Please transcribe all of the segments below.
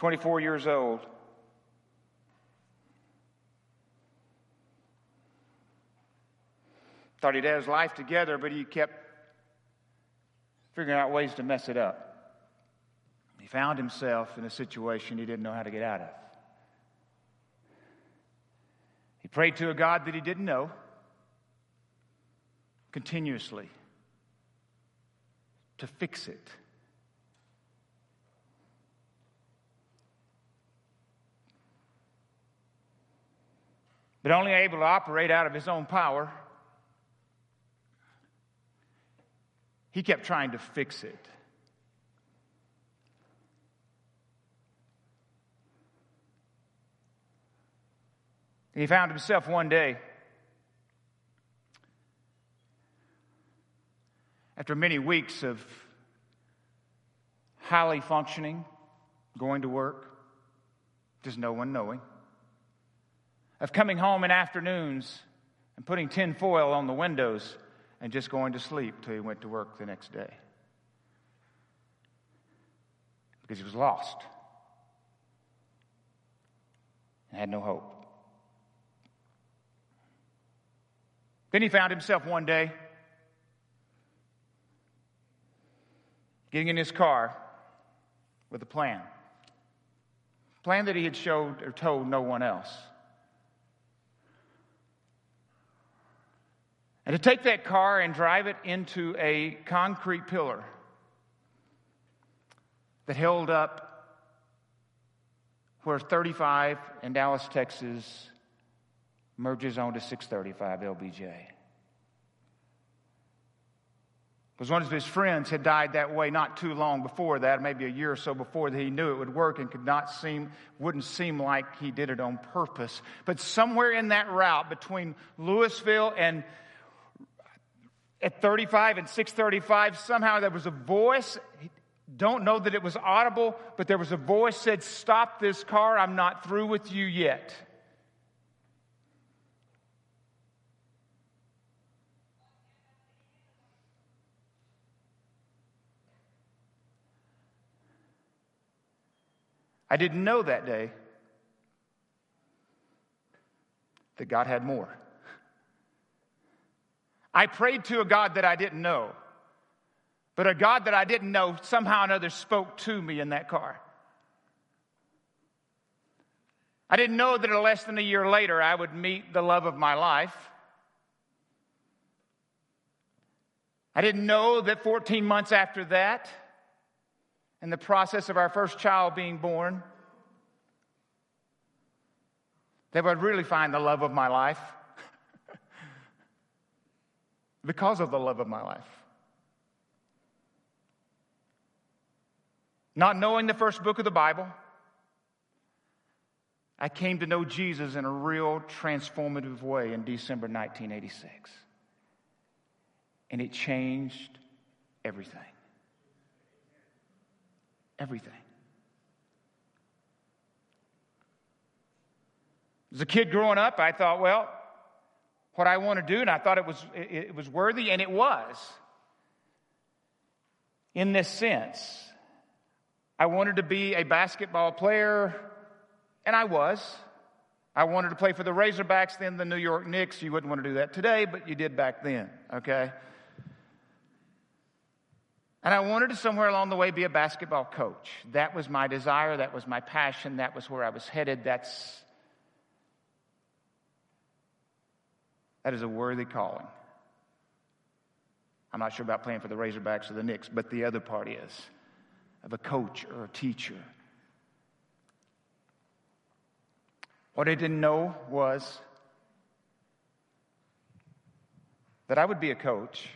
24 years old. Thought he'd had his life together, but he kept figuring out ways to mess it up. He found himself in a situation he didn't know how to get out of. He prayed to a God that he didn't know continuously to fix it. But only able to operate out of his own power, he kept trying to fix it. He found himself one day, after many weeks of highly functioning, going to work, just no one knowing, of coming home in afternoons and putting tin foil on the windows and just going to sleep till he went to work the next day. Because he was lost and had no hope. Then he found himself one day getting in his car with a plan. A plan that he had showed or told no one else. And to take that car and drive it into a concrete pillar that held up where 35 in Dallas, Texas merges onto 635 LBJ. Because one of his friends had died that way not too long before that, maybe a year or so before that he knew it would work and could not seem, wouldn't seem like he did it on purpose. But somewhere in that route between Lewisville and at 35 and 635, somehow there was a voice. Don't know that it was audible, but there was a voice said, Stop this car. I'm not through with you yet. I didn't know that day that God had more. I prayed to a God that I didn't know, but a God that I didn't know somehow or another spoke to me in that car. I didn't know that less than a year later I would meet the love of my life. I didn't know that 14 months after that, in the process of our first child being born, that I would really find the love of my life because of the love of my life. Not knowing the first book of the Bible, I came to know Jesus in a real transformative way in December 1986. And it changed everything. Everything. As a kid growing up, I thought, well, what I want to do, and I thought it was, it was worthy, and it was. In this sense, I wanted to be a basketball player, and I was. I wanted to play for the Razorbacks, then the New York Knicks. You wouldn't want to do that today, but you did back then, okay? And I wanted to somewhere along the way be a basketball coach. That was my desire, that was my passion, that was where I was headed. That's That is a worthy calling. I'm not sure about playing for the Razorbacks or the Knicks, but the other part is of a coach or a teacher. What I didn't know was that I would be a coach,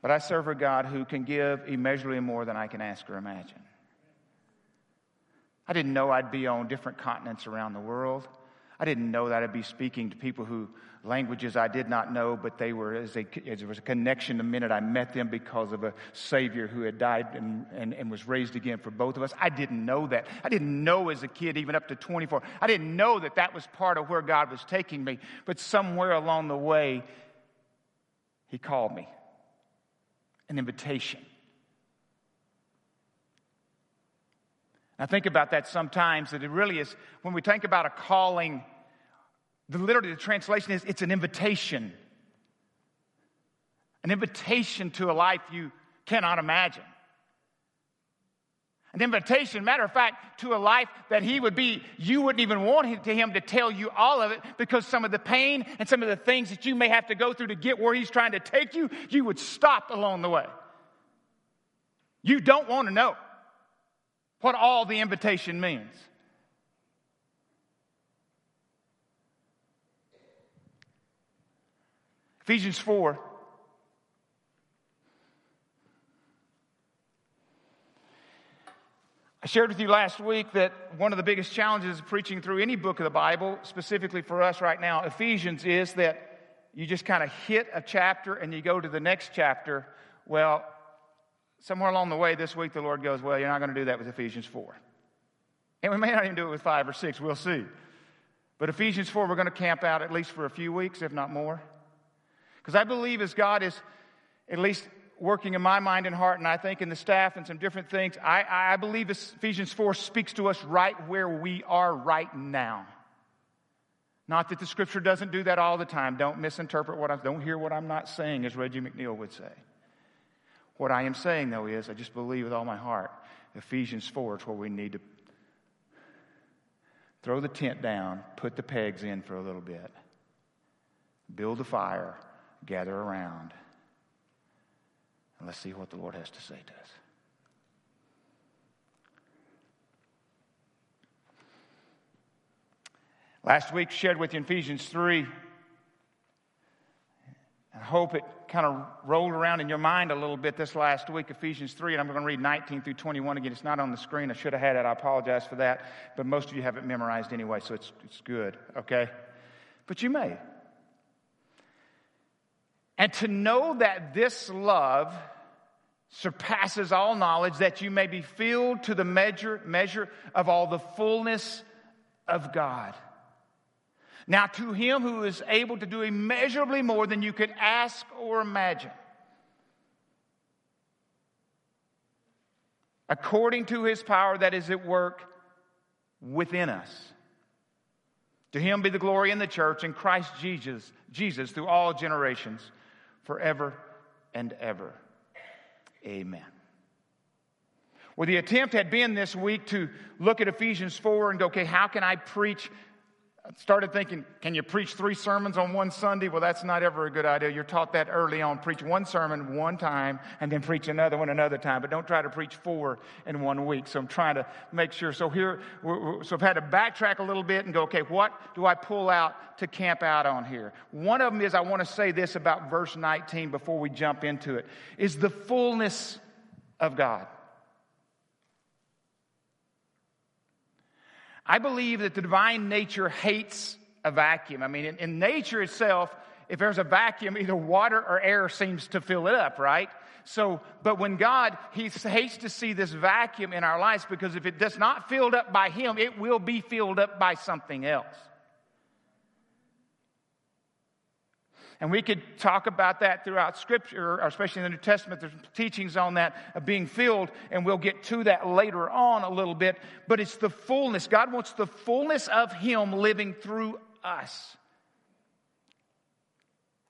but I serve a God who can give immeasurably more than I can ask or imagine. I didn't know I'd be on different continents around the world. I didn't know that I'd be speaking to people who languages I did not know, but they were as, as there was a connection the minute I met them because of a Savior who had died and, and, and was raised again for both of us. I didn't know that. I didn't know as a kid, even up to 24. I didn't know that that was part of where God was taking me. But somewhere along the way, He called me an invitation. I think about that sometimes that it really is, when we think about a calling, the literally the translation is it's an invitation. An invitation to a life you cannot imagine. An invitation, matter of fact, to a life that he would be, you wouldn't even want him to, him to tell you all of it because some of the pain and some of the things that you may have to go through to get where he's trying to take you, you would stop along the way. You don't want to know what all the invitation means. Ephesians 4 I shared with you last week that one of the biggest challenges of preaching through any book of the Bible, specifically for us right now, Ephesians, is that you just kind of hit a chapter and you go to the next chapter. Well, somewhere along the way this week, the Lord goes, Well, you're not going to do that with Ephesians 4. And we may not even do it with 5 or 6, we'll see. But Ephesians 4, we're going to camp out at least for a few weeks, if not more. Because I believe as God is at least working in my mind and heart, and I think in the staff and some different things, I, I believe Ephesians 4 speaks to us right where we are right now. Not that the scripture doesn't do that all the time. Don't misinterpret what I don't hear what I'm not saying, as Reggie McNeal would say. What I am saying, though, is I just believe with all my heart Ephesians 4 is where we need to throw the tent down, put the pegs in for a little bit, build a fire, gather around, and let's see what the Lord has to say to us. Last week, shared with you Ephesians 3. I hope it kind of rolled around in your mind a little bit this last week, Ephesians 3, and I'm going to read 19 through 21 again. It's not on the screen. I should have had it. I apologize for that. But most of you have it memorized anyway, so it's, it's good, okay? But you may. And to know that this love surpasses all knowledge, that you may be filled to the measure, measure of all the fullness of God. Now, to him who is able to do immeasurably more than you could ask or imagine, according to his power that is at work within us. To him be the glory in the church and Christ Jesus, Jesus through all generations, forever and ever. Amen. Well, the attempt had been this week to look at Ephesians 4 and go, okay, how can I preach? I started thinking, can you preach three sermons on one Sunday? Well, that's not ever a good idea. You're taught that early on. Preach one sermon one time and then preach another one another time, but don't try to preach four in one week. So I'm trying to make sure. So here, so I've had to backtrack a little bit and go, okay, what do I pull out to camp out on here? One of them is I want to say this about verse 19 before we jump into it, is the fullness of God. I believe that the divine nature hates a vacuum. I mean, in, in, nature itself, if there's a vacuum, either water or air seems to fill it up, right? So, but when God, He hates to see this vacuum in our lives because if it does not filled up by Him, it will be filled up by something else. And we could talk about that throughout Scripture, especially in the New Testament. There's teachings on that of being filled, and we'll get to that later on a little bit. But it's the fullness. God wants the fullness of Him living through us.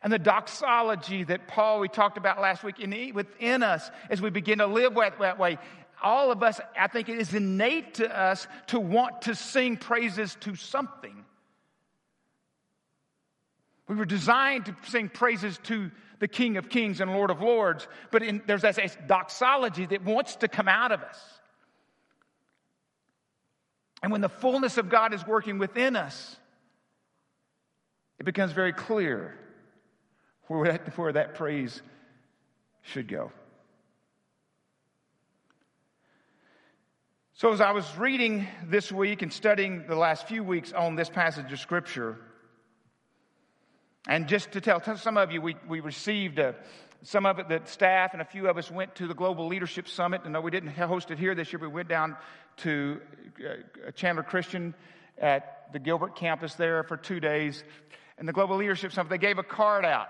And the doxology that Paul, we talked about last week, in, within us as we begin to live that way. All of us, I think it is innate to us to want to sing praises to something. We were designed to sing praises to the King of Kings and Lord of Lords, but in, there's this doxology that wants to come out of us. And when the fullness of God is working within us, it becomes very clear where that, where that praise should go. So, as I was reading this week and studying the last few weeks on this passage of Scripture, and just to tell some of you, we, we received a, uh, some of it, the staff and a few of us went to the Global Leadership Summit. And though we didn't host it here this year, we went down to uh, Chandler Christian at the Gilbert campus there for two days. And the Global Leadership Summit, they gave a card out.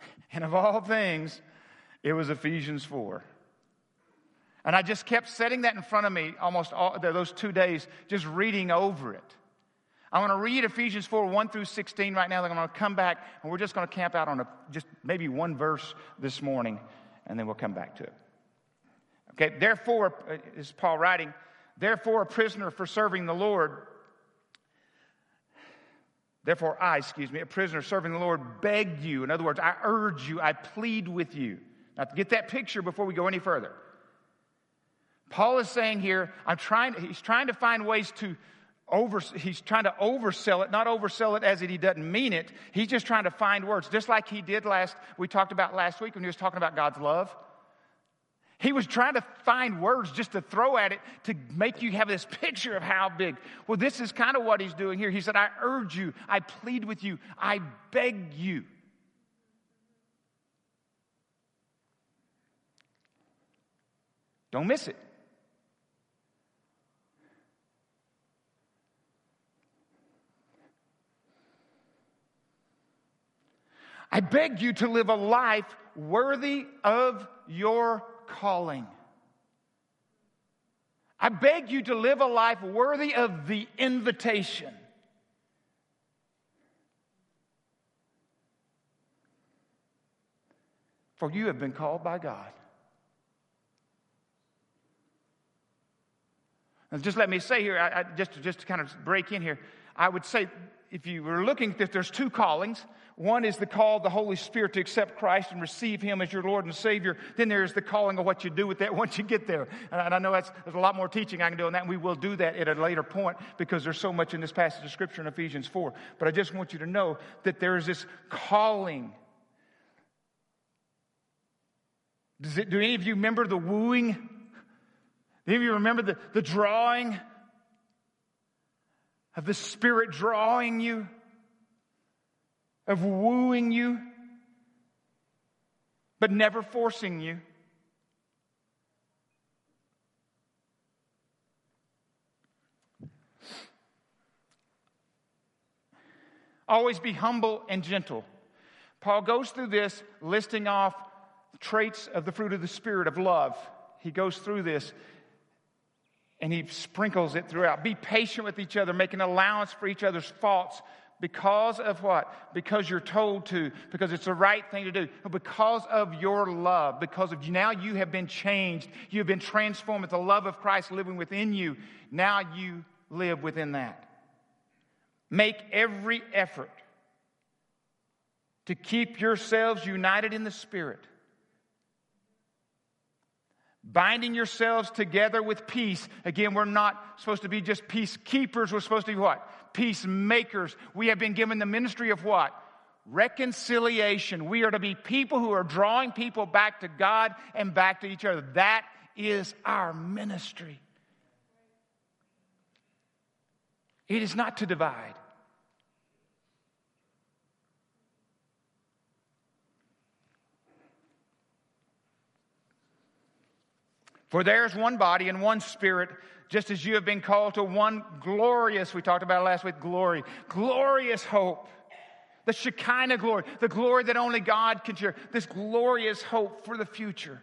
And of all things, it was Ephesians 4. And I just kept setting that in front of me almost all those two days, just reading over it. I want to read Ephesians 4 1 through 16 right now. Then I'm going to come back and we're just going to camp out on a, just maybe one verse this morning, and then we'll come back to it. Okay, therefore, uh, is Paul writing, therefore, a prisoner for serving the Lord, therefore, I, excuse me, a prisoner serving the Lord, beg you. In other words, I urge you, I plead with you. Now, to get that picture before we go any further. Paul is saying here, I'm trying, he's trying to find ways to over, he's trying to oversell it, not oversell it as if he doesn't mean it. He's just trying to find words, just like he did last, we talked about last week when he was talking about God's love. He was trying to find words just to throw at it to make you have this picture of how big. Well, this is kind of what he's doing here. He said, I urge you, I plead with you, I beg you. Don't miss it. I beg you to live a life worthy of your calling. I beg you to live a life worthy of the invitation. For you have been called by God. And just let me say here, I, I, just, just to kind of break in here, I would say if you were looking, that there's two callings. One is the call of the Holy Spirit to accept Christ and receive Him as your Lord and Savior. Then there's the calling of what you do with that once you get there. And I know that's, there's a lot more teaching I can do on that, and we will do that at a later point because there's so much in this passage of Scripture in Ephesians 4. But I just want you to know that there is this calling. Does it, do any of you remember the wooing? Do any of you remember the, the drawing? Of the Spirit drawing you? Of wooing you, but never forcing you. Always be humble and gentle. Paul goes through this listing off traits of the fruit of the Spirit of love. He goes through this and he sprinkles it throughout. Be patient with each other, making allowance for each other's faults because of what? Because you're told to, because it's the right thing to do, because of your love, because of now you have been changed, you have been transformed with the love of Christ living within you. Now you live within that. Make every effort to keep yourselves united in the Spirit binding yourselves together with peace. Again, we're not supposed to be just peacekeepers. We're supposed to be what? Peacemakers. We have been given the ministry of what? Reconciliation. We are to be people who are drawing people back to God and back to each other. That is our ministry. It is not to divide. For there's one body and one spirit, just as you have been called to one glorious, we talked about last week, glory, glorious hope. The Shekinah glory, the glory that only God can share, this glorious hope for the future.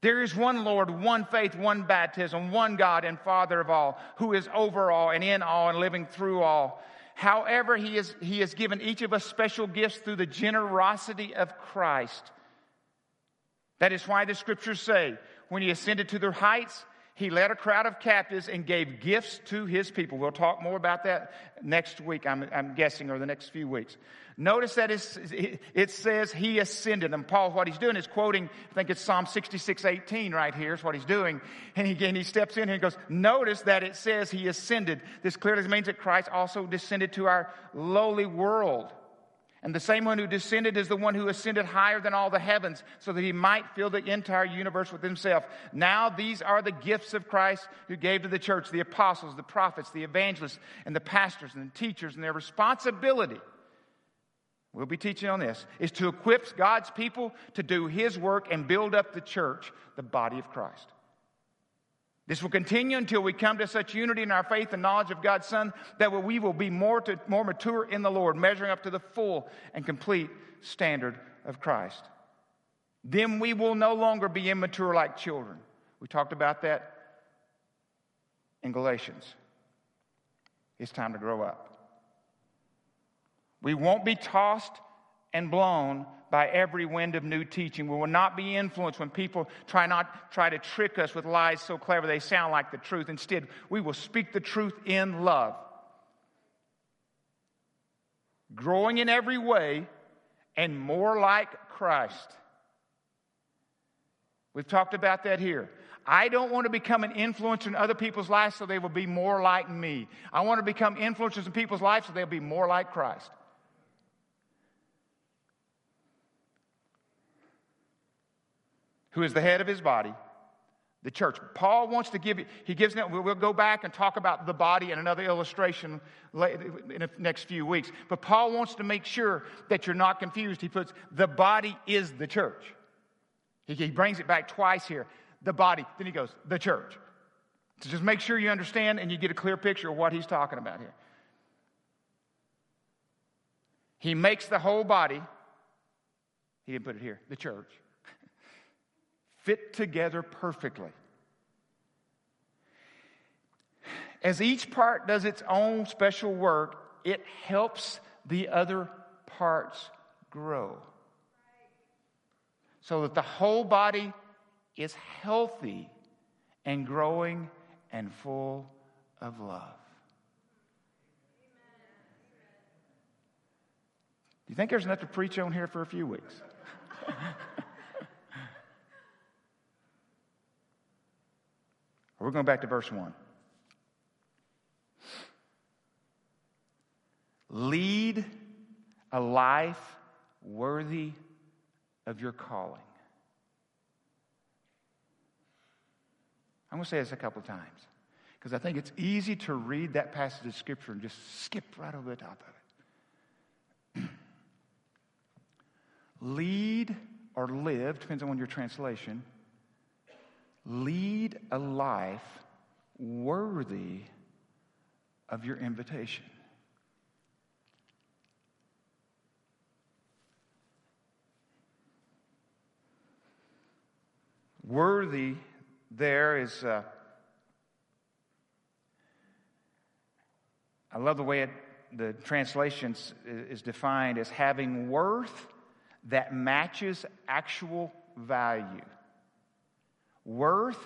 There is one Lord, one faith, one baptism, one God and Father of all, who is over all and in all and living through all. However, he, is, he has given each of us special gifts through the generosity of Christ. That is why the scriptures say, when he ascended to the heights, he led a crowd of captives and gave gifts to his people. We'll talk more about that next week, I'm, I'm guessing, or the next few weeks. Notice that it says he ascended. And Paul, what he's doing is quoting, I think it's Psalm 66, 18 right here is what he's doing. And again, he steps in here and he goes, notice that it says he ascended. This clearly means that Christ also descended to our lowly world. And the same one who descended is the one who ascended higher than all the heavens so that he might fill the entire universe with himself. Now, these are the gifts of Christ who gave to the church the apostles, the prophets, the evangelists, and the pastors and the teachers. And their responsibility, we'll be teaching on this, is to equip God's people to do his work and build up the church, the body of Christ. This will continue until we come to such unity in our faith and knowledge of God's Son that we will be more, to, more mature in the Lord, measuring up to the full and complete standard of Christ. Then we will no longer be immature like children. We talked about that in Galatians. It's time to grow up. We won't be tossed and blown by every wind of new teaching. We will not be influenced when people try not try to trick us with lies so clever they sound like the truth. Instead, we will speak the truth in love. Growing in every way and more like Christ. We've talked about that here. I don't want to become an influencer in other people's lives so they will be more like me. I want to become influencers in people's lives so they'll be more like Christ. Who is the head of his body, the church. Paul wants to give you, he gives, we'll go back and talk about the body in another illustration in the next few weeks. But Paul wants to make sure that you're not confused. He puts, the body is the church. He brings it back twice here the body. Then he goes, the church. So just make sure you understand and you get a clear picture of what he's talking about here. He makes the whole body, he didn't put it here, the church, fit together perfectly. As each part does its own special work, it helps the other parts grow. So that the whole body is healthy and growing and full of love. Do you think there's enough to preach on here for a few weeks? We're going back to verse 1. Lead a life worthy of your calling. I'm going to say this a couple of times because I think it's easy to read that passage of Scripture and just skip right over the top of it. Lead or live, depends on your translation, lead a life worthy of your invitation. Worthy there is, uh, I love the way it, the translation is defined as having worth that matches actual value. Worth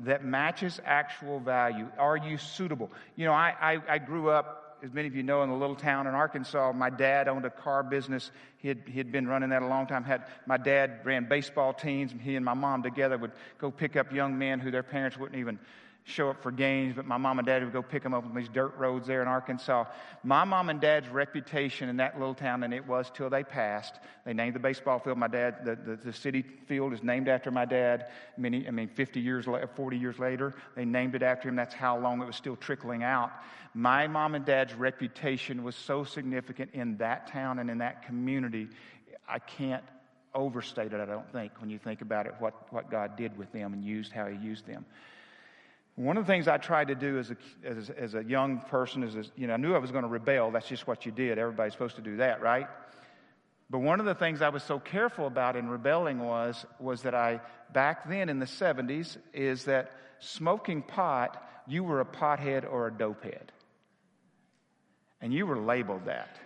that matches actual value. Are you suitable? You know, I, I, I grew up as many of you know, in a little town in Arkansas, my dad owned a car business. He had, he had been running that a long time. Had, my dad ran baseball teams, and he and my mom together would go pick up young men who their parents wouldn't even show up for games, but my mom and dad would go pick them up on these dirt roads there in Arkansas. My mom and dad's reputation in that little town, and it was till they passed. They named the baseball field. My dad, the, the, the city field is named after my dad. Many, I mean, 50 years, 40 years later, they named it after him. That's how long it was still trickling out. My mom and dad's reputation was so significant in that town and in that community. I can't overstate it, I don't think, when you think about it, what, what God did with them and used, how He used them. One of the things I tried to do as a, as, as a young person is, you know, I knew I was going to rebel. That's just what you did. Everybody's supposed to do that, right? But one of the things I was so careful about in rebelling was, was that I, back then in the 70s, is that smoking pot, you were a pothead or a dopehead. And you were labeled that.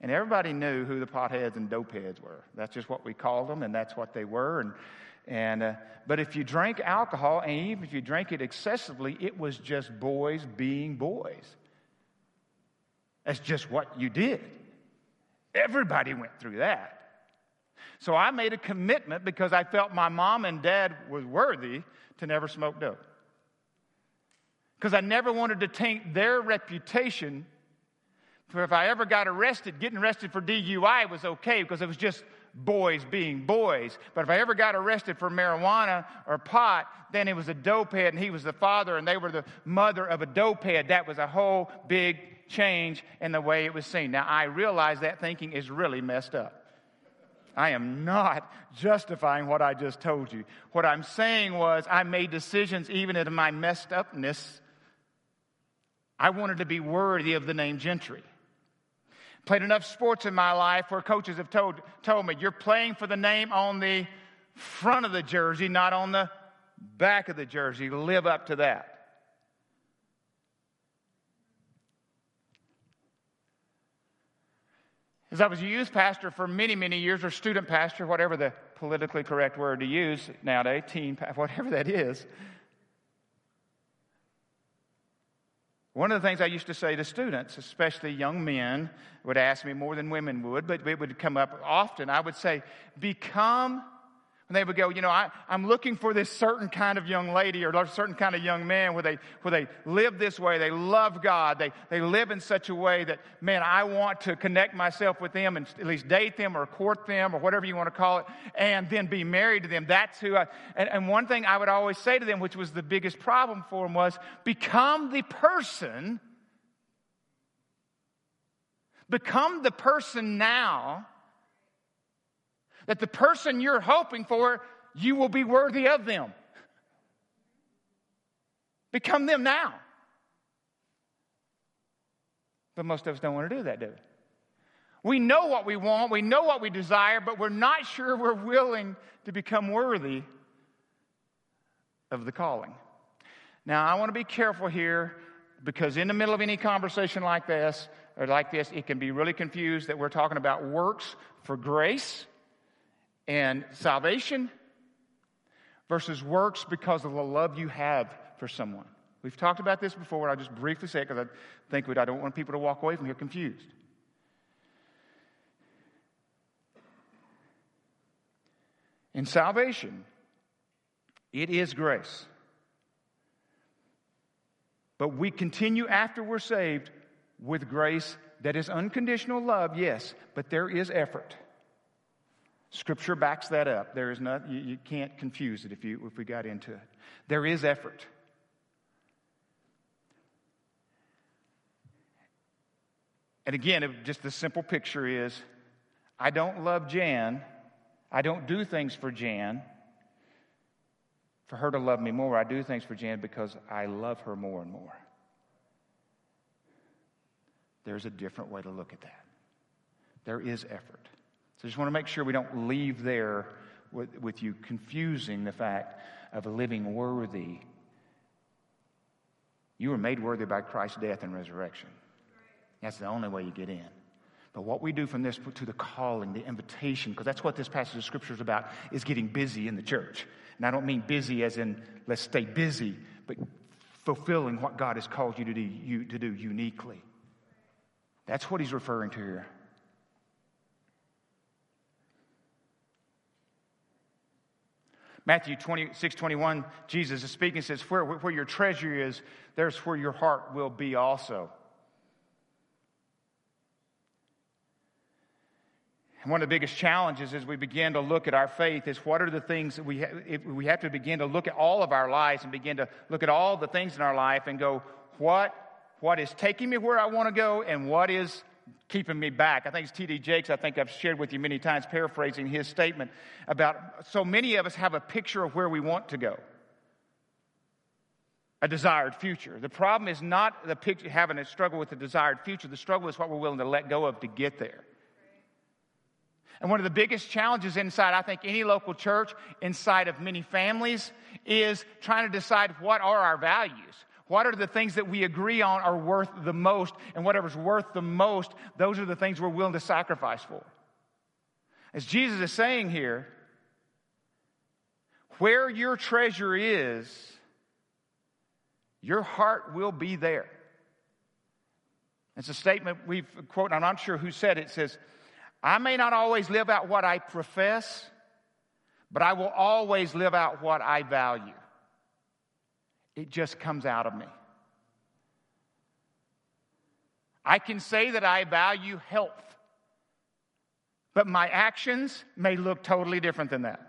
And everybody knew who the potheads and dopeheads were. That's just what we called them, and that's what they were. And and, uh, but if you drank alcohol, and even if you drank it excessively, it was just boys being boys. That's just what you did. Everybody went through that. So I made a commitment because I felt my mom and dad was worthy to never smoke dope. Because I never wanted to taint their reputation. For if I ever got arrested, getting arrested for DUI was okay because it was just boys being boys. But if I ever got arrested for marijuana or pot, then it was a dopehead and he was the father and they were the mother of a dopehead. That was a whole big change in the way it was seen. Now, I realize that thinking is really messed up. I am not justifying what I just told you. What I'm saying was, I made decisions even in my messed upness. I wanted to be worthy of the name Gentry. Played enough sports in my life where coaches have told, told me, you're playing for the name on the front of the jersey, not on the back of the jersey, live up to that. As I was a youth pastor for many, many years, or student pastor, whatever the politically correct word to use nowadays, teen, whatever that is, One of the things I used to say to students, especially young men, would ask me more than women would, but it would come up often. I would say, become and they would go, you know, I, am looking for this certain kind of young lady or a certain kind of young man where they, where they live this way. They love God. They, they live in such a way that, man, I want to connect myself with them and at least date them or court them or whatever you want to call it and then be married to them. That's who I, and, and one thing I would always say to them, which was the biggest problem for them was become the person, become the person now that the person you're hoping for, you will be worthy of them. Become them now. But most of us don't want to do that, do we? We know what we want, we know what we desire, but we're not sure we're willing to become worthy of the calling. Now, I want to be careful here because in the middle of any conversation like this, or like this, it can be really confused that we're talking about works for grace and salvation versus works because of the love you have for someone. We've talked about this before, and I'll just briefly say it because I think I don't want people to walk away from here confused. In salvation, it is grace. But we continue after we're saved with grace that is unconditional love, yes, but there is effort. Scripture backs that up. There is not, you, you can't confuse it if, you, if we got into it. There is effort. And again, just the simple picture is I don't love Jan. I don't do things for Jan for her to love me more. I do things for Jan because I love her more and more. There's a different way to look at that. There is effort. So I just want to make sure we don't leave there with, with you confusing the fact of living worthy. You were made worthy by Christ's death and resurrection. That's the only way you get in. But what we do from this to the calling, the invitation, because that's what this passage of scripture is about, is getting busy in the church. And I don't mean busy as in let's stay busy, but fulfilling what God has called you to do, you, to do uniquely. That's what he's referring to here. Matthew 26, 21, Jesus is speaking, and says, where, where your treasure is, there's where your heart will be also. One of the biggest challenges as we begin to look at our faith is what are the things that we, ha- we have to begin to look at all of our lives and begin to look at all the things in our life and go, what, what is taking me where I want to go and what is keeping me back. I think it's T.D. Jakes, I think I've shared with you many times, paraphrasing his statement about so many of us have a picture of where we want to go, a desired future. The problem is not the picture, having a struggle with the desired future, the struggle is what we're willing to let go of to get there. And one of the biggest challenges inside, I think, any local church, inside of many families, is trying to decide what are our values. What are the things that we agree on are worth the most? And whatever's worth the most, those are the things we're willing to sacrifice for. As Jesus is saying here, where your treasure is, your heart will be there. It's a statement we've quoted, I'm not sure who said it. It says, I may not always live out what I profess, but I will always live out what I value. It just comes out of me. I can say that I value health, but my actions may look totally different than that.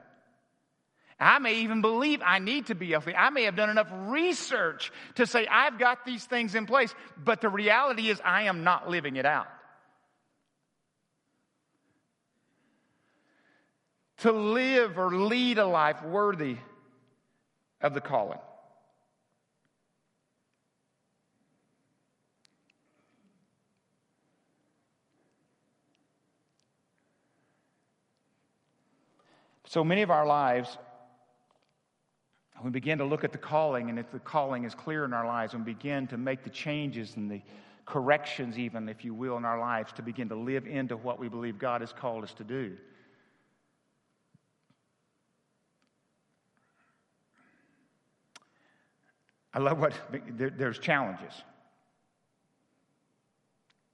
I may even believe I need to be healthy. I may have done enough research to say I've got these things in place, but the reality is I am not living it out. To live or lead a life worthy of the calling. So many of our lives we begin to look at the calling, and if the calling is clear in our lives, and begin to make the changes and the corrections, even, if you will, in our lives to begin to live into what we believe God has called us to do. I love what there's challenges.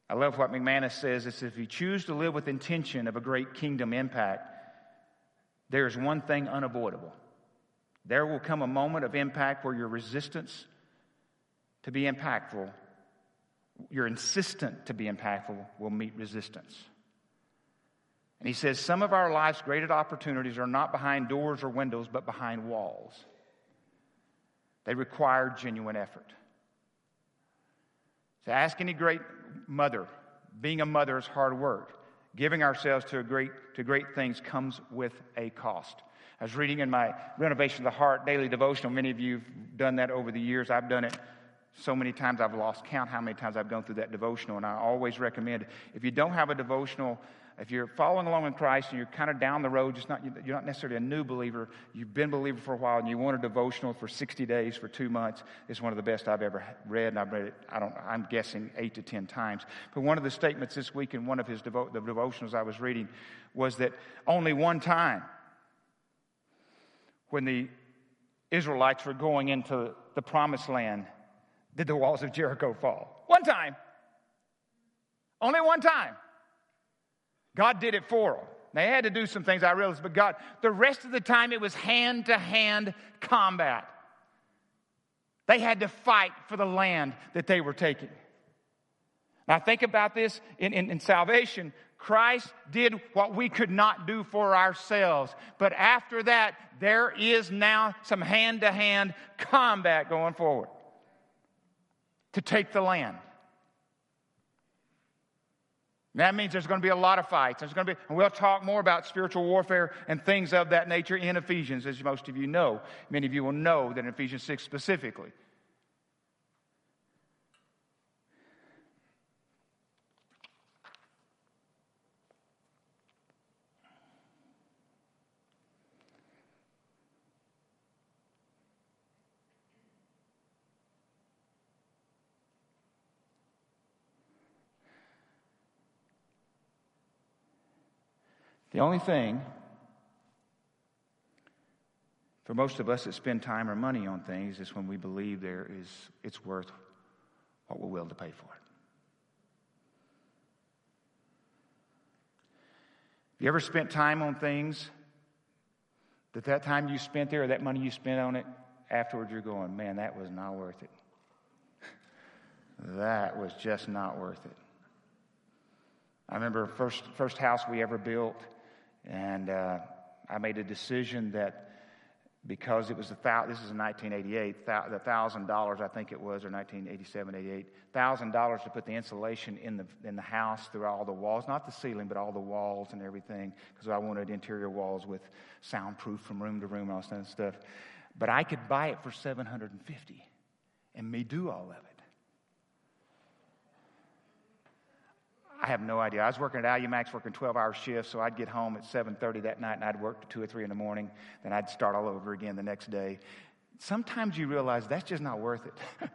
I love what McManus says. It's if you choose to live with intention of a great kingdom impact, there is one thing unavoidable. There will come a moment of impact where your resistance to be impactful, your insistence to be impactful, will meet resistance. And he says, Some of our life's greatest opportunities are not behind doors or windows, but behind walls. They require genuine effort. So ask any great mother. Being a mother is hard work. Giving ourselves to, great, to great things comes with a cost. I was reading in my Renovation of the Heart daily devotional. Many of you have done that over the years. I've done it so many times I've lost count how many times I've gone through that devotional. And I always recommend if you don't have a devotional, if you're following along in Christ and you're kind of down the road, just not, you're not necessarily a new believer, you've been a believer for a while and you want a devotional for 60 days, for two months, it's one of the best I've ever read. And I've read it, I don't, I'm guessing eight to 10 times. But one of the statements this week in one of his devo- the devotionals I was reading was that only one time when the Israelites were going into the promised land did the walls of Jericho fall. One time. Only one time. God did it for them. They had to do some things, I realized, but God, the rest of the time it was hand to hand combat. They had to fight for the land that they were taking. Now, think about this in, in, in, salvation. Christ did what we could not do for ourselves. But after that, there is now some hand to hand combat going forward to take the land. That means there's going to be a lot of fights. There's going to be, and we'll talk more about spiritual warfare and things of that nature in Ephesians, as most of you know. Many of you will know that in Ephesians 6 specifically. The only thing for most of us that spend time or money on things is when we believe there is it's worth what we're willing to pay for it. Have you ever spent time on things that that time you spent there or that money you spent on it afterwards you're going, man, that was not worth it. that was just not worth it. I remember first first house we ever built and uh, I made a decision that because it was a thousand, this is in 1988, the thousand dollars I think it was, or 1987, 88, thousand dollars to put the insulation in the in the house through all the walls, not the ceiling, but all the walls and everything, because I wanted interior walls with soundproof from room to room and all that stuff. But I could buy it for 750, and me do all of it. I have no idea. I was working at Alumax, working 12-hour shifts, so I'd get home at 7.30 that night, and I'd work to 2 or 3 in the morning. Then I'd start all over again the next day. Sometimes you realize that's just not worth it.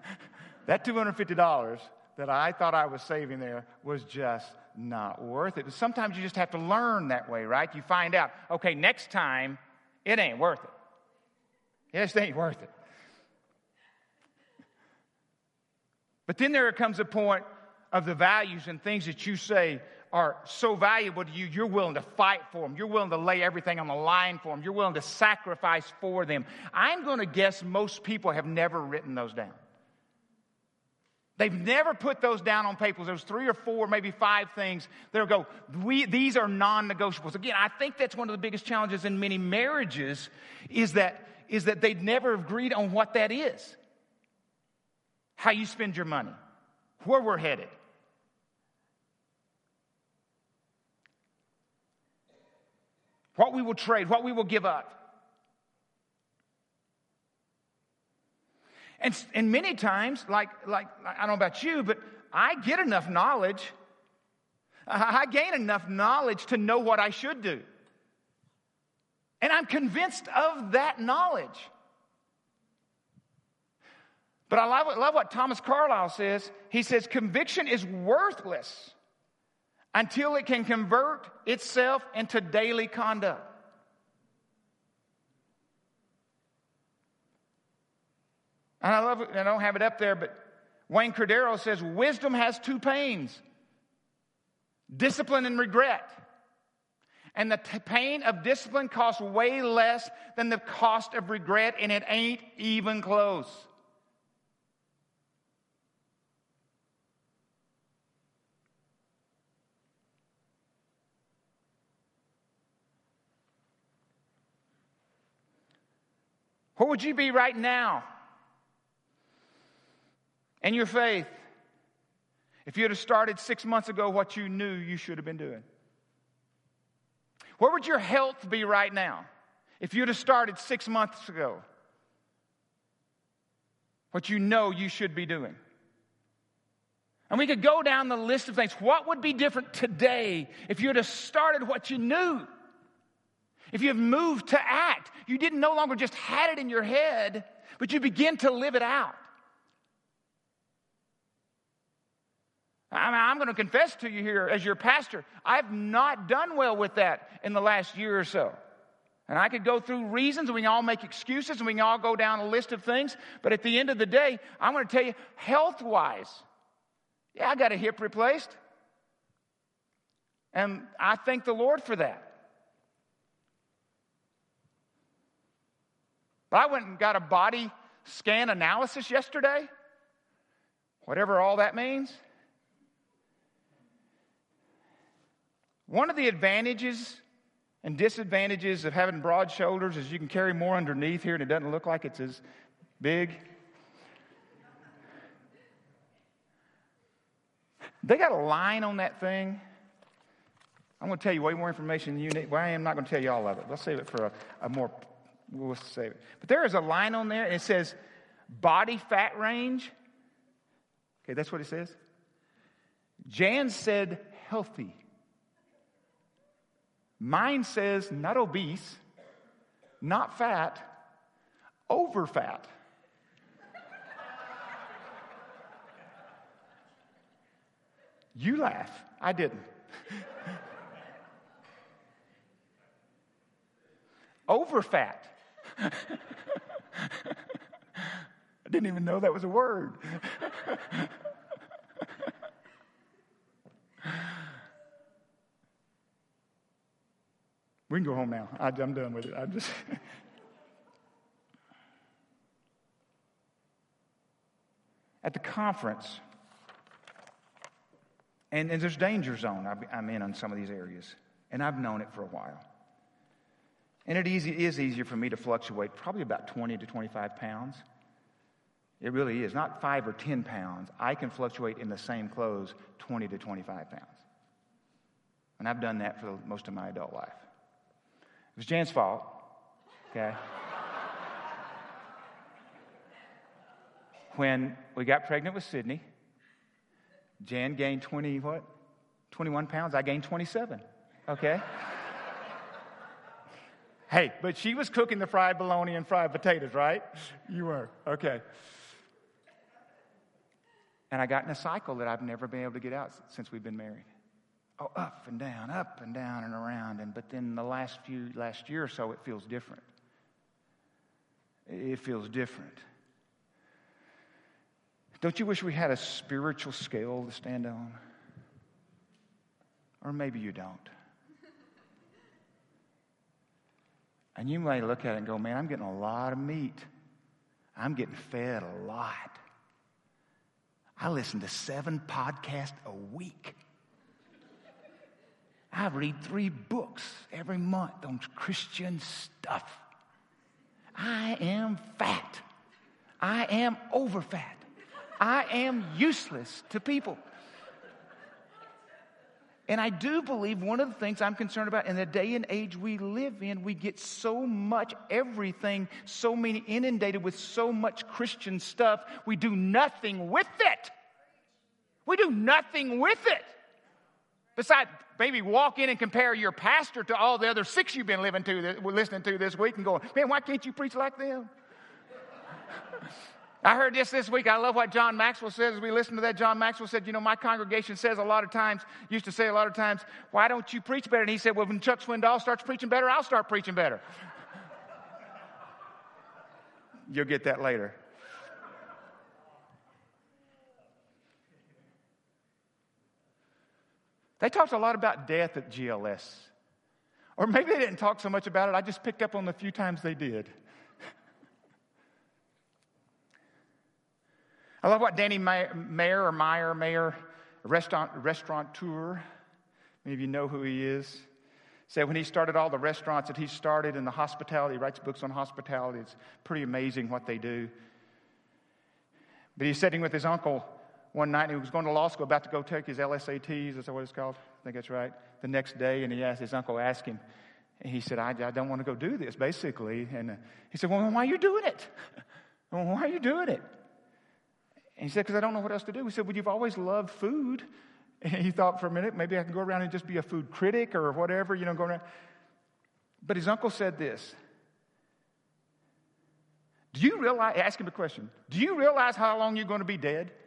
that $250 that I thought I was saving there was just not worth it. But sometimes you just have to learn that way, right? You find out, okay, next time, it ain't worth it. It just ain't worth it. But then there comes a point of the values and things that you say are so valuable to you, you're willing to fight for them. You're willing to lay everything on the line for them. You're willing to sacrifice for them. I'm going to guess most people have never written those down. They've never put those down on paper. There's three or four, maybe five things that'll go, we, these are non negotiables. Again, I think that's one of the biggest challenges in many marriages is that, is that they've never agreed on what that is. How you spend your money, where we're headed. What we will trade, what we will give up. And, and many times, like, like, I don't know about you, but I get enough knowledge. I gain enough knowledge to know what I should do. And I'm convinced of that knowledge. But I love, love what Thomas Carlyle says. He says, conviction is worthless until it can convert itself into daily conduct. And I love it, I don't have it up there, but Wayne Cordeiro says wisdom has two pains discipline and regret. And the t- pain of discipline costs way less than the cost of regret, and it ain't even close. What would you be right now in your faith if you'd have started six months ago what you knew you should have been doing? Where would your health be right now if you'd have started six months ago? What you know you should be doing. And we could go down the list of things. What would be different today if you'd have started what you knew? If you have moved to act, you didn't no longer just had it in your head, but you begin to live it out. I mean, I'm going to confess to you here as your pastor, I've not done well with that in the last year or so. And I could go through reasons, and we can all make excuses, and we can all go down a list of things. But at the end of the day, I'm going to tell you, health wise, yeah, I got a hip replaced. And I thank the Lord for that. But I went and got a body scan analysis yesterday, whatever all that means. One of the advantages and disadvantages of having broad shoulders is you can carry more underneath here and it doesn't look like it's as big. They got a line on that thing. I'm going to tell you way more information than you need. Well, I am not going to tell you all of it. Let's save it for a, a more, we'll save it. But there is a line on there and it says body fat range. Okay, that's what it says. Jan said healthy. Mine says not obese, not fat, over fat. you laugh. I didn't. over fat. I didn't even know that was a word. We can go home now. I, am done with it. I just. At the conference, and, and there's danger zone I'm in on some of these areas, and I've known it for a while. And it easy, is easier for me to fluctuate probably about 20 to 25 pounds. It really is. Not five or 10 pounds. I can fluctuate in the same clothes 20 to 25 pounds. And I've done that for most of my adult life. It was Jan's fault, okay? when we got pregnant with Sydney, Jan gained 20, what? 21 pounds. I gained 27, okay? Hey, but she was cooking the fried bologna and fried potatoes, right? You were, okay. And I got in a cycle that I've never been able to get out since we've been married oh, up and down, up and down and around. And but then the last few last year or so, it feels different. It feels different. Don't you wish we had a spiritual scale to stand on? Or maybe you don't. And you may look at it and go, man, I'm getting a lot of meat. I'm getting fed a lot. I listen to seven podcasts a week. I read three books every month on Christian stuff. I am fat. I am overfat. I am useless to people. And I do believe one of the things I'm concerned about in the day and age we live in, we get so much everything, so many inundated with so much Christian stuff, we do nothing with it. We do nothing with it. Besides, maybe walk in and compare your pastor to all the other six you've been living to, listening to this week and going, man, why can't you preach like them? I heard this this week. I love what John Maxwell says as we listen to that. John Maxwell said, You know, my congregation says a lot of times, used to say a lot of times, why don't you preach better? And he said, Well, when Chuck Swindoll starts preaching better, I'll start preaching better. You'll get that later. They talked a lot about death at GLS. Or maybe they didn't talk so much about it. I just picked up on the few times they did. I love what Danny Mayer or Meyer, Mayer, restaurant, restaurateur, many of you know who he is, said when he started all the restaurants that he started in the hospitality, he writes books on hospitality. It's pretty amazing what they do. But he's sitting with his uncle one night, and he was going to law school, about to go take his LSATs. Is that what it's called? I think that's right. The next day, and he asked his uncle, asked him, and he said, I, I don't want to go do this, basically. And he said, Well, why are you doing it? well, why are you doing it? And he said, Because I don't know what else to do. He said, Well, you've always loved food. And he thought for a minute, maybe I can go around and just be a food critic or whatever, you know, go around. But his uncle said this Do you realize, ask him a question, do you realize how long you're going to be dead?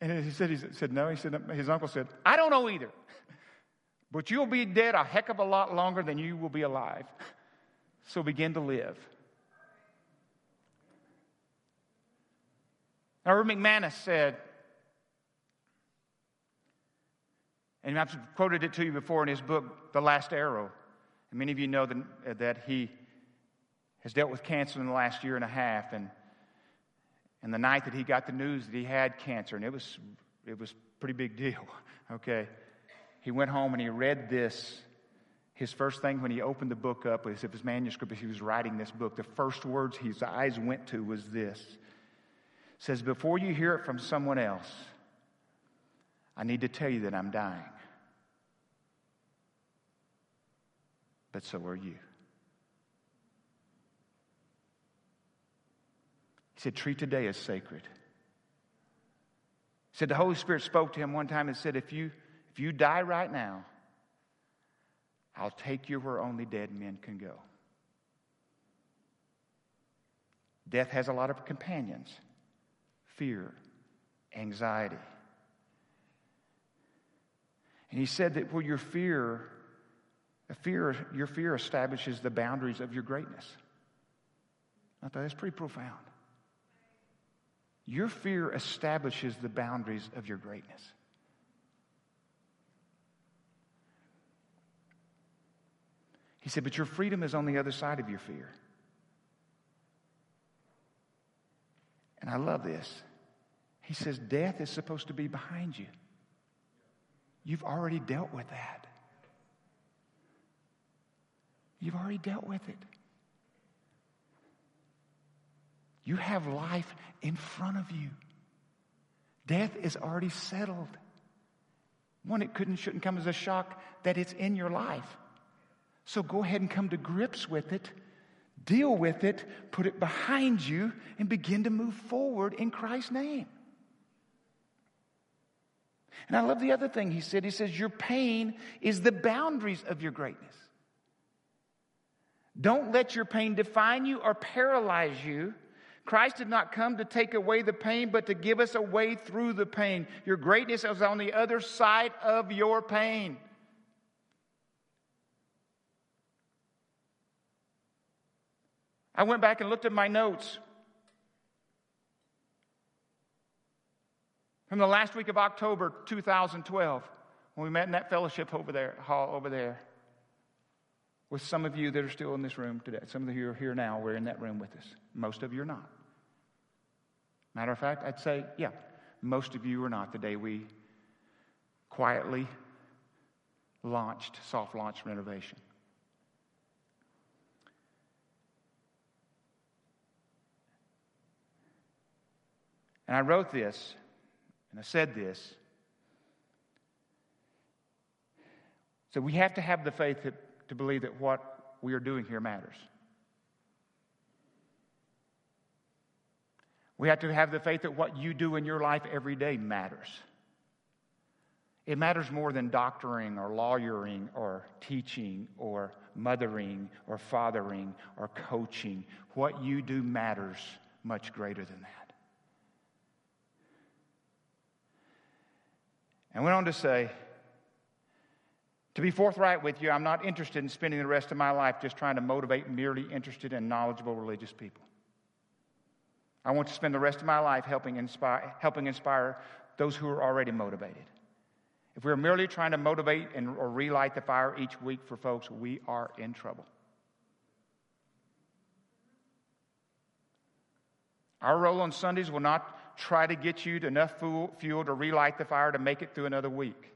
And he said, he said, no. He said, his uncle said, I don't know either. But you'll be dead a heck of a lot longer than you will be alive. So begin to live. Now, McManus said, and I've quoted it to you before in his book, The Last Arrow. And many of you know that, that he has dealt with cancer in the last year and a half. And, and the night that he got the news that he had cancer, and it was, it was pretty big deal, okay? He went home and he read this his first thing when he opened the book up was if his manuscript, as he was writing this book, the first words his eyes went to was this. It says, Before you hear it from someone else, I need to tell you that I'm dying. But so are you. He said, Treat today as sacred. He said, The Holy Spirit spoke to him one time and said, If you, if you die right now, I'll take you where only dead men can go. Death has a lot of companions fear, anxiety. And he said that where your fear, fear, your fear establishes the boundaries of your greatness. I thought that's pretty profound. Your fear establishes the boundaries of your greatness. He said, But your freedom is on the other side of your fear. And I love this. He says, Death is supposed to be behind you. You've already dealt with that. You've already dealt with it. You have life in front of you. Death is already settled. One, it couldn't, shouldn't come as a shock that it's in your life. So go ahead and come to grips with it, deal with it, put it behind you, and begin to move forward in Christ's name. And I love the other thing he said. He says, Your pain is the boundaries of your greatness. Don't let your pain define you or paralyze you. Christ did not come to take away the pain, but to give us a way through the pain. Your greatness is on the other side of your pain. I went back and looked at my notes from the last week of October 2012 when we met in that fellowship over there, hall over there with some of you that are still in this room today. Some of you are here now. We're in that room with us. Most of you are not. Matter of fact, I'd say, yeah, most of you are not the day we quietly launched, soft launch renovation. And I wrote this, and I said this. So we have to have the faith to, to believe that what we are doing here matters. We have to have the faith that what you do in your life every day matters. It matters more than doctoring or lawyering or teaching or mothering or fathering or coaching. What you do matters much greater than that. And went on to say, to be forthright with you, I'm not interested in spending the rest of my life just trying to motivate merely interested and knowledgeable religious people. I want to spend the rest of my life helping inspire, helping inspire those who are already motivated. If we're merely trying to motivate and, or relight the fire each week for folks, we are in trouble. Our role on Sundays will not try to get you to enough fuel to relight the fire to make it through another week.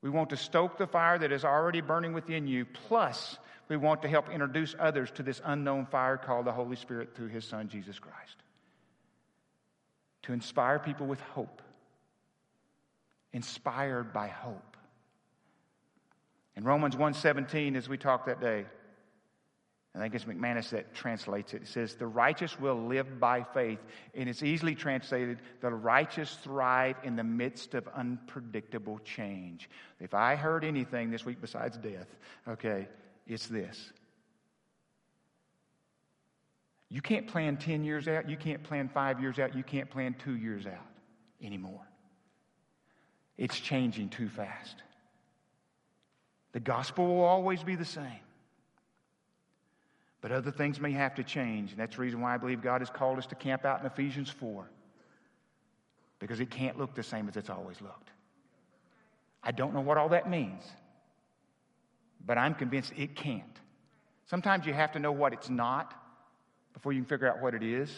We want to stoke the fire that is already burning within you, plus, we want to help introduce others to this unknown fire called the Holy Spirit through His Son, Jesus Christ. To inspire people with hope inspired by hope. In Romans 1:17, as we talked that day, I think it's McManus that translates it. It says, The righteous will live by faith. And it's easily translated, The righteous thrive in the midst of unpredictable change. If I heard anything this week besides death, okay, it's this. You can't plan 10 years out. You can't plan five years out. You can't plan two years out anymore. It's changing too fast. The gospel will always be the same. But other things may have to change. And that's the reason why I believe God has called us to camp out in Ephesians 4. Because it can't look the same as it's always looked. I don't know what all that means, but I'm convinced it can't. Sometimes you have to know what it's not before you can figure out what it is.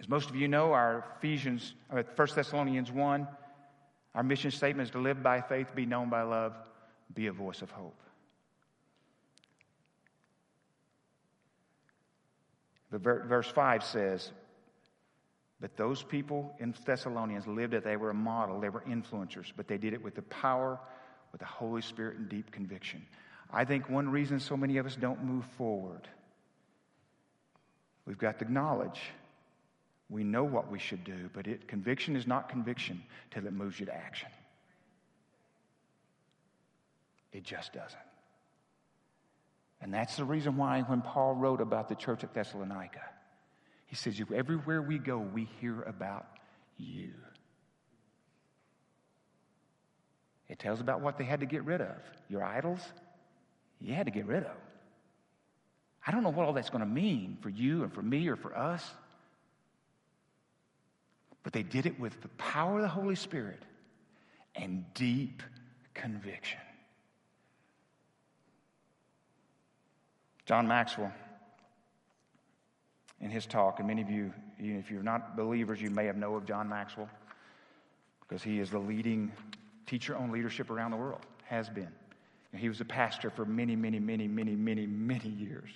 As most of you know, our Ephesians, uh, 1 Thessalonians 1, our mission statement is to live by faith, be known by love, be a voice of hope. The verse 5 says, But those people in Thessalonians lived that they were a model, they were influencers, but they did it with the power, with the Holy Spirit, and deep conviction. I think one reason so many of us don't move forward, we've got the knowledge we know what we should do, but it, conviction is not conviction till it moves you to action. It just doesn't. And that's the reason why when Paul wrote about the church at Thessalonica, he says, Everywhere we go, we hear about you. It tells about what they had to get rid of. Your idols, you had to get rid of. I don't know what all that's going to mean for you and for me or for us. But they did it with the power of the Holy Spirit and deep conviction. John Maxwell, in his talk, and many of you, if you're not believers, you may have known of John Maxwell because he is the leading teacher on leadership around the world, has been. And he was a pastor for many, many, many, many, many, many years.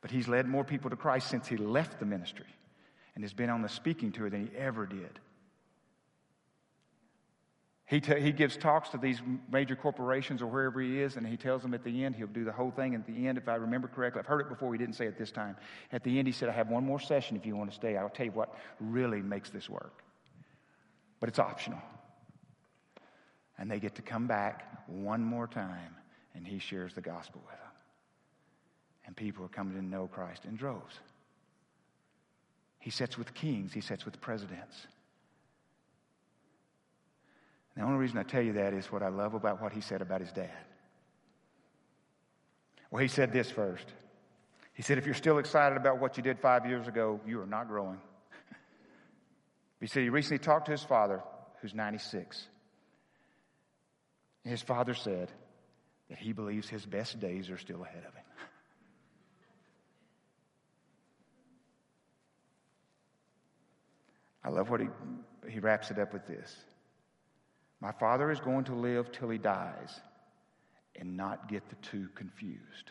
But he's led more people to Christ since he left the ministry and has been on the speaking tour than he ever did. He, t- he gives talks to these major corporations or wherever he is, and he tells them at the end, he'll do the whole thing. At the end, if I remember correctly, I've heard it before, he didn't say it this time. At the end, he said, I have one more session if you want to stay. I'll tell you what really makes this work. But it's optional. And they get to come back one more time, and he shares the gospel with them. And people are coming to know Christ in droves. He sits with kings, he sits with presidents. The only reason I tell you that is what I love about what he said about his dad. Well, he said this first. He said, if you're still excited about what you did five years ago, you are not growing. he said he recently talked to his father, who's 96. And his father said that he believes his best days are still ahead of him. I love what he, he wraps it up with this My father is going to live till he dies and not get the two confused.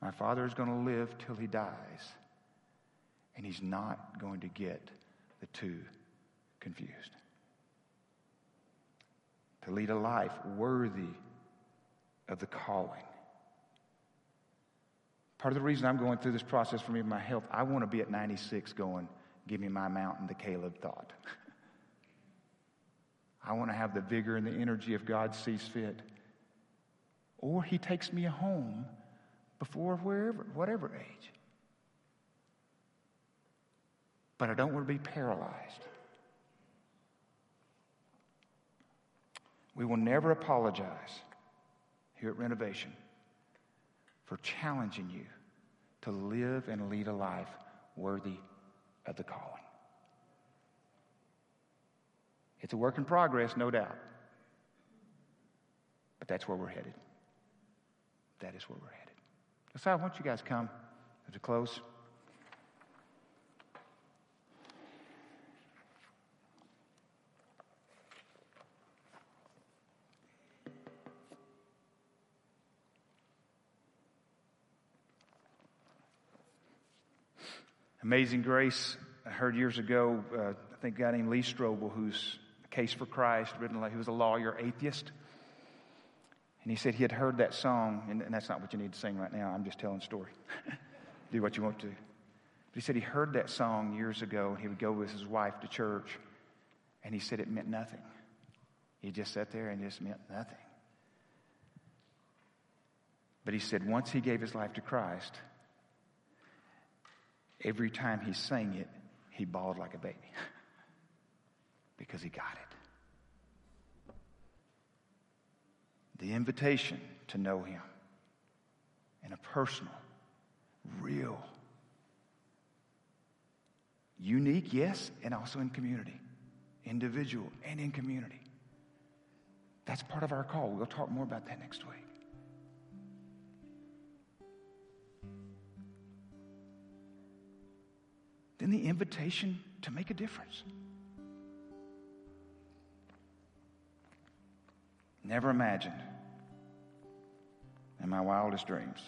My father is going to live till he dies, and he's not going to get the two confused. To lead a life worthy of the calling Part of the reason I'm going through this process for me my health, I want to be at 96 going, give me my mountain the Caleb thought. I want to have the vigor and the energy if God sees fit. Or he takes me home before wherever, whatever age. But I don't want to be paralyzed. We will never apologize here at Renovation for challenging you to live and lead a life worthy of the calling. It's a work in progress, no doubt. But that's where we're headed. That is where we're headed. So I want you guys come to close. Amazing Grace, I heard years ago, uh, I think a guy named Lee Strobel, who's Case for Christ, written like he was a lawyer, atheist. And he said he had heard that song, and, and that's not what you need to sing right now. I'm just telling a story. Do what you want to. But he said he heard that song years ago, and he would go with his wife to church, and he said it meant nothing. He just sat there and just meant nothing. But he said once he gave his life to Christ, Every time he sang it, he bawled like a baby because he got it. The invitation to know him in a personal, real, unique, yes, and also in community, individual and in community. That's part of our call. We'll talk more about that next week. Then the invitation to make a difference. Never imagined in my wildest dreams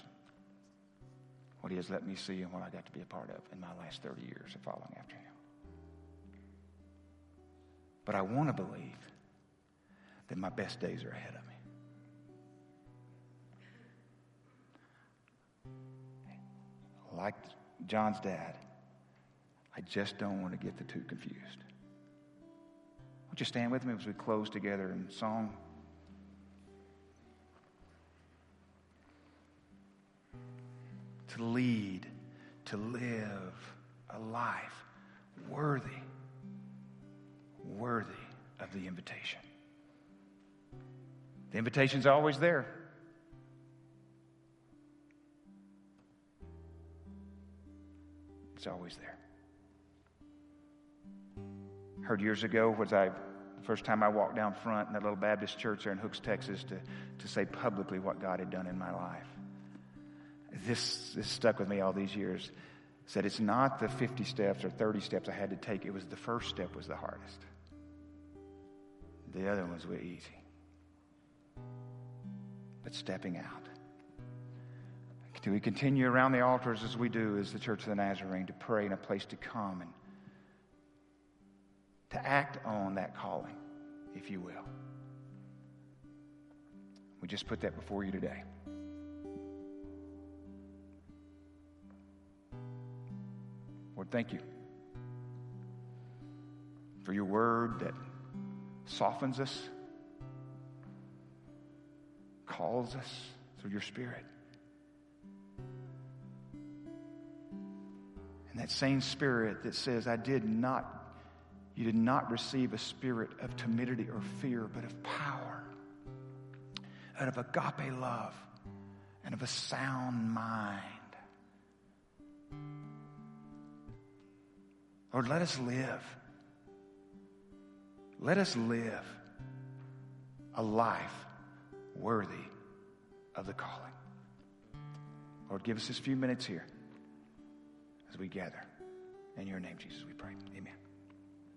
what He has let me see and what I got to be a part of in my last 30 years of following after Him. But I want to believe that my best days are ahead of me. Like John's dad, I just don't want to get the two confused. Would you stand with me as we close together in song? To lead, to live a life worthy, worthy of the invitation. The invitation's always there. It's always there heard years ago was I the first time I walked down front in that little Baptist church there in Hooks, Texas, to, to say publicly what God had done in my life. This, this stuck with me all these years. Said it's not the 50 steps or 30 steps I had to take. It was the first step was the hardest. The other ones were easy. But stepping out. Do we continue around the altars as we do as the Church of the Nazarene to pray in a place to come and to act on that calling, if you will. We just put that before you today. Lord, thank you for your word that softens us, calls us through your spirit. And that same spirit that says, I did not you did not receive a spirit of timidity or fear, but of power, and of agape love, and of a sound mind. Lord, let us live. Let us live a life worthy of the calling. Lord, give us this few minutes here as we gather. In your name, Jesus, we pray. Amen.